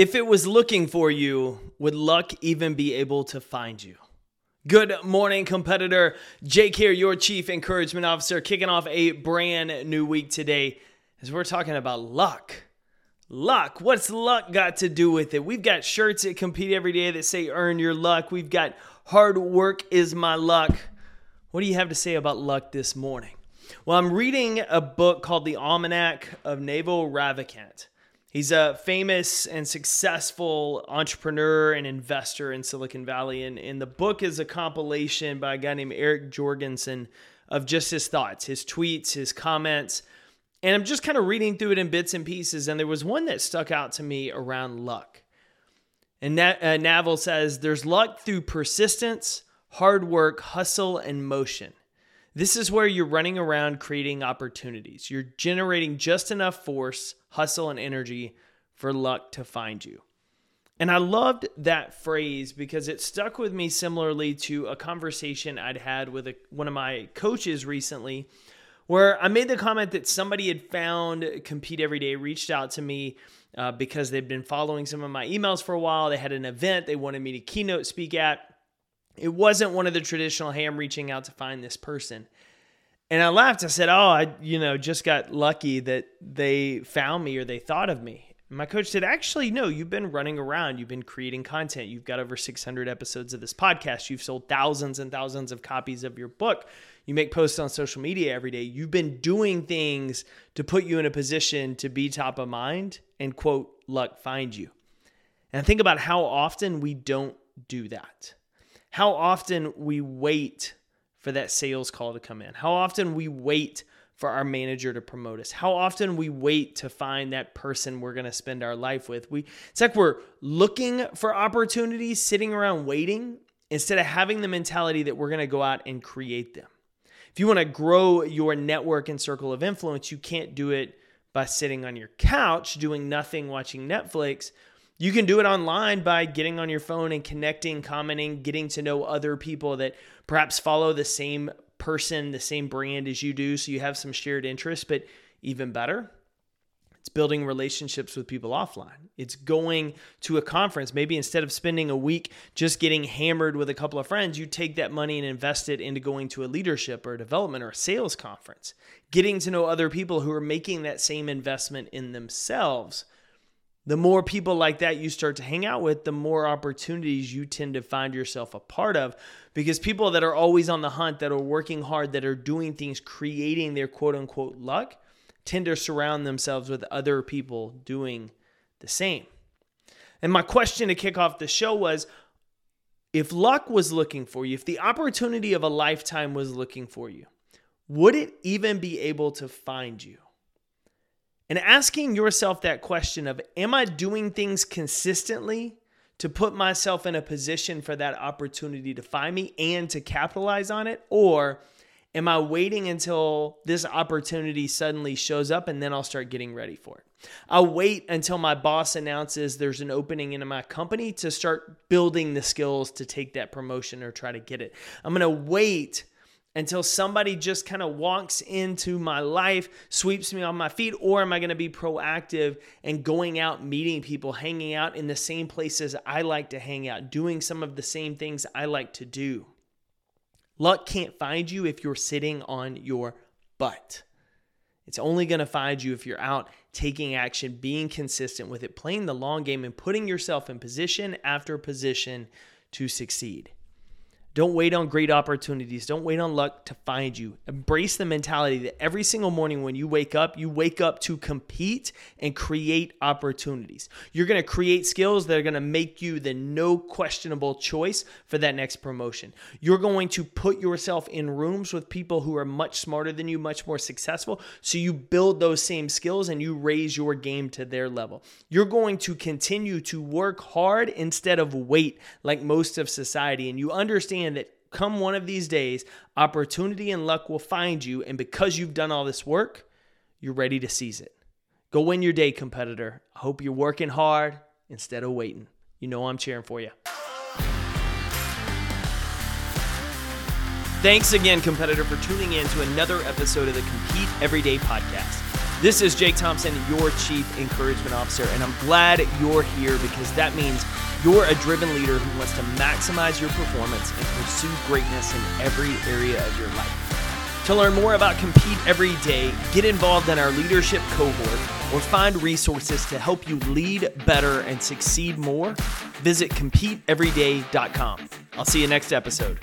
If it was looking for you, would luck even be able to find you? Good morning, competitor. Jake here, your Chief Encouragement Officer, kicking off a brand new week today as we're talking about luck. Luck. What's luck got to do with it? We've got shirts that compete every day that say earn your luck. We've got hard work is my luck. What do you have to say about luck this morning? Well, I'm reading a book called The Almanack of Naval Ravikant. He's a famous and successful entrepreneur and investor in Silicon Valley. And, and the book is a compilation by a guy named Eric Jorgenson of just his thoughts, his tweets, his comments. And I'm just kind of reading through it in bits and pieces. And there was one that stuck out to me around luck. And Na- uh, Naval says there's luck through persistence, hard work, hustle, and motion. This is where you're running around creating opportunities. You're generating just enough force, hustle, and energy for luck to find you. And I loved that phrase because it stuck with me similarly to a conversation I'd had with a, one of my coaches recently, where I made the comment that somebody had found Compete Every Day, reached out to me uh, because they'd been following some of my emails for a while. They had an event they wanted me to keynote speak at. It wasn't one of the traditional, hey, I'm reaching out to find this person. And I laughed. I said, Oh, I, you know, just got lucky that they found me or they thought of me. My coach said, Actually, no, you've been running around. You've been creating content. You've got over 600 episodes of this podcast. You've sold thousands and thousands of copies of your book. You make posts on social media every day. You've been doing things to put you in a position to be top of mind and, quote, luck find you. And think about how often we don't do that how often we wait for that sales call to come in, how often we wait for our manager to promote us, how often we wait to find that person we're going to spend our life with. We it's like we're looking for opportunities, sitting around waiting instead of having the mentality that we're going to go out and create them. If you want to grow your network and circle of influence, you can't do it by sitting on your couch doing nothing watching Netflix you can do it online by getting on your phone and connecting, commenting, getting to know other people that perhaps follow the same person, the same brand as you do. So you have some shared interests. But even better, it's building relationships with people offline. It's going to a conference. Maybe instead of spending a week just getting hammered with a couple of friends, you take that money and invest it into going to a leadership or a development or a sales conference, getting to know other people who are making that same investment in themselves the more people like that you start to hang out with, the more opportunities you tend to find yourself a part of. Because people that are always on the hunt, that are working hard, that are doing things, creating their quote unquote luck, tend to surround themselves with other people doing the same. And my question to kick off the show was if luck was looking for you, if the opportunity of a lifetime was looking for you, would it even be able to find you? And asking yourself that question of, am I doing things consistently to put myself in a position for that opportunity to find me and to capitalize on it? Or am I waiting until this opportunity suddenly shows up and then I'll start getting ready for it? I'll wait until my boss announces there's an opening in my company to start building the skills to take that promotion or try to get it. I'm going to wait until somebody just kind of walks into my life, sweeps me on my feet, or am I going to be proactive and going out, meeting people, hanging out in the same places I like to hang out, doing some of the same things I like to do? Luck can't find you if you're sitting on your butt. It's only going to find you if you're out taking action, being consistent with it, playing the long game, and putting yourself in position after position to succeed. Don't wait on great opportunities. Don't wait on luck to find you. Embrace the mentality that every single morning when you wake up, you wake up to compete and create opportunities. You're going to create skills that are going to make you the no questionable choice for that next promotion. You're going to put yourself in rooms with people who are much smarter than you, much more successful. So you build those same skills and you raise your game to their level. You're going to continue to work hard instead of wait like most of society. And you understand understand that come one of these days, opportunity and luck will find you. And because you've done all this work, you're ready to seize it. Go win your day, competitor. I hope you're working hard instead of waiting. You know I'm cheering for you. Thanks again, competitor, for tuning in to another episode of the Compete Everyday podcast. This is Jake Thompson, your Chief Encouragement Officer, and I'm glad you're here because that means you're a driven leader who wants to maximize your performance and pursue greatness in every area of your life. To learn more about Compete Every Day, get involved in our leadership cohort, or find resources to help you lead better and succeed more, visit CompeteEveryday.com. I'll see you next episode.